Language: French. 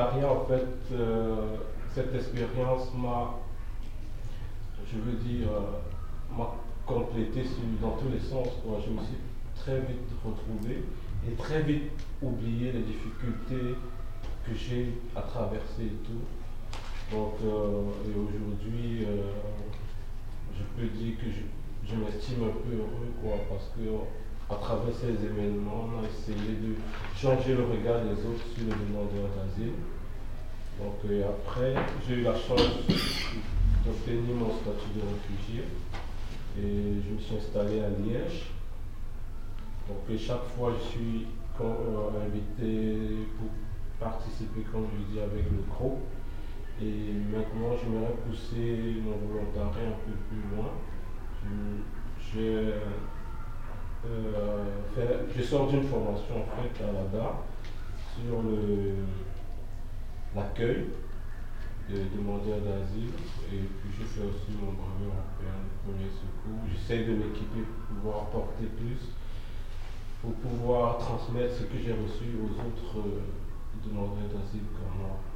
en fait, euh, cette expérience m'a, je veux dire, euh, m'a complété dans tous les sens. Je me suis très vite retrouvé et très vite oublié les difficultés que j'ai à traverser et tout. Donc, euh, et aujourd'hui, je peux dire que je, je m'estime un peu heureux, quoi, parce que à travers ces événements, on a essayé de changer le regard des autres sur les demandeurs d'asile. Donc euh, après, j'ai eu la chance d'obtenir mon statut de réfugié et je me suis installé à Liège. Donc chaque fois, je suis euh, invité pour participer, comme je dis, avec le CRO. Et maintenant, j'aimerais pousser mon volontariat un peu plus loin. Je, euh, je sors d'une formation en fait à la DAR sur l'accueil des demandeurs d'asile et puis je fais aussi mon brevet européen de premier secours. J'essaie de m'équiper pour pouvoir apporter plus, pour pouvoir transmettre ce que j'ai reçu aux autres demandeurs d'asile comme moi.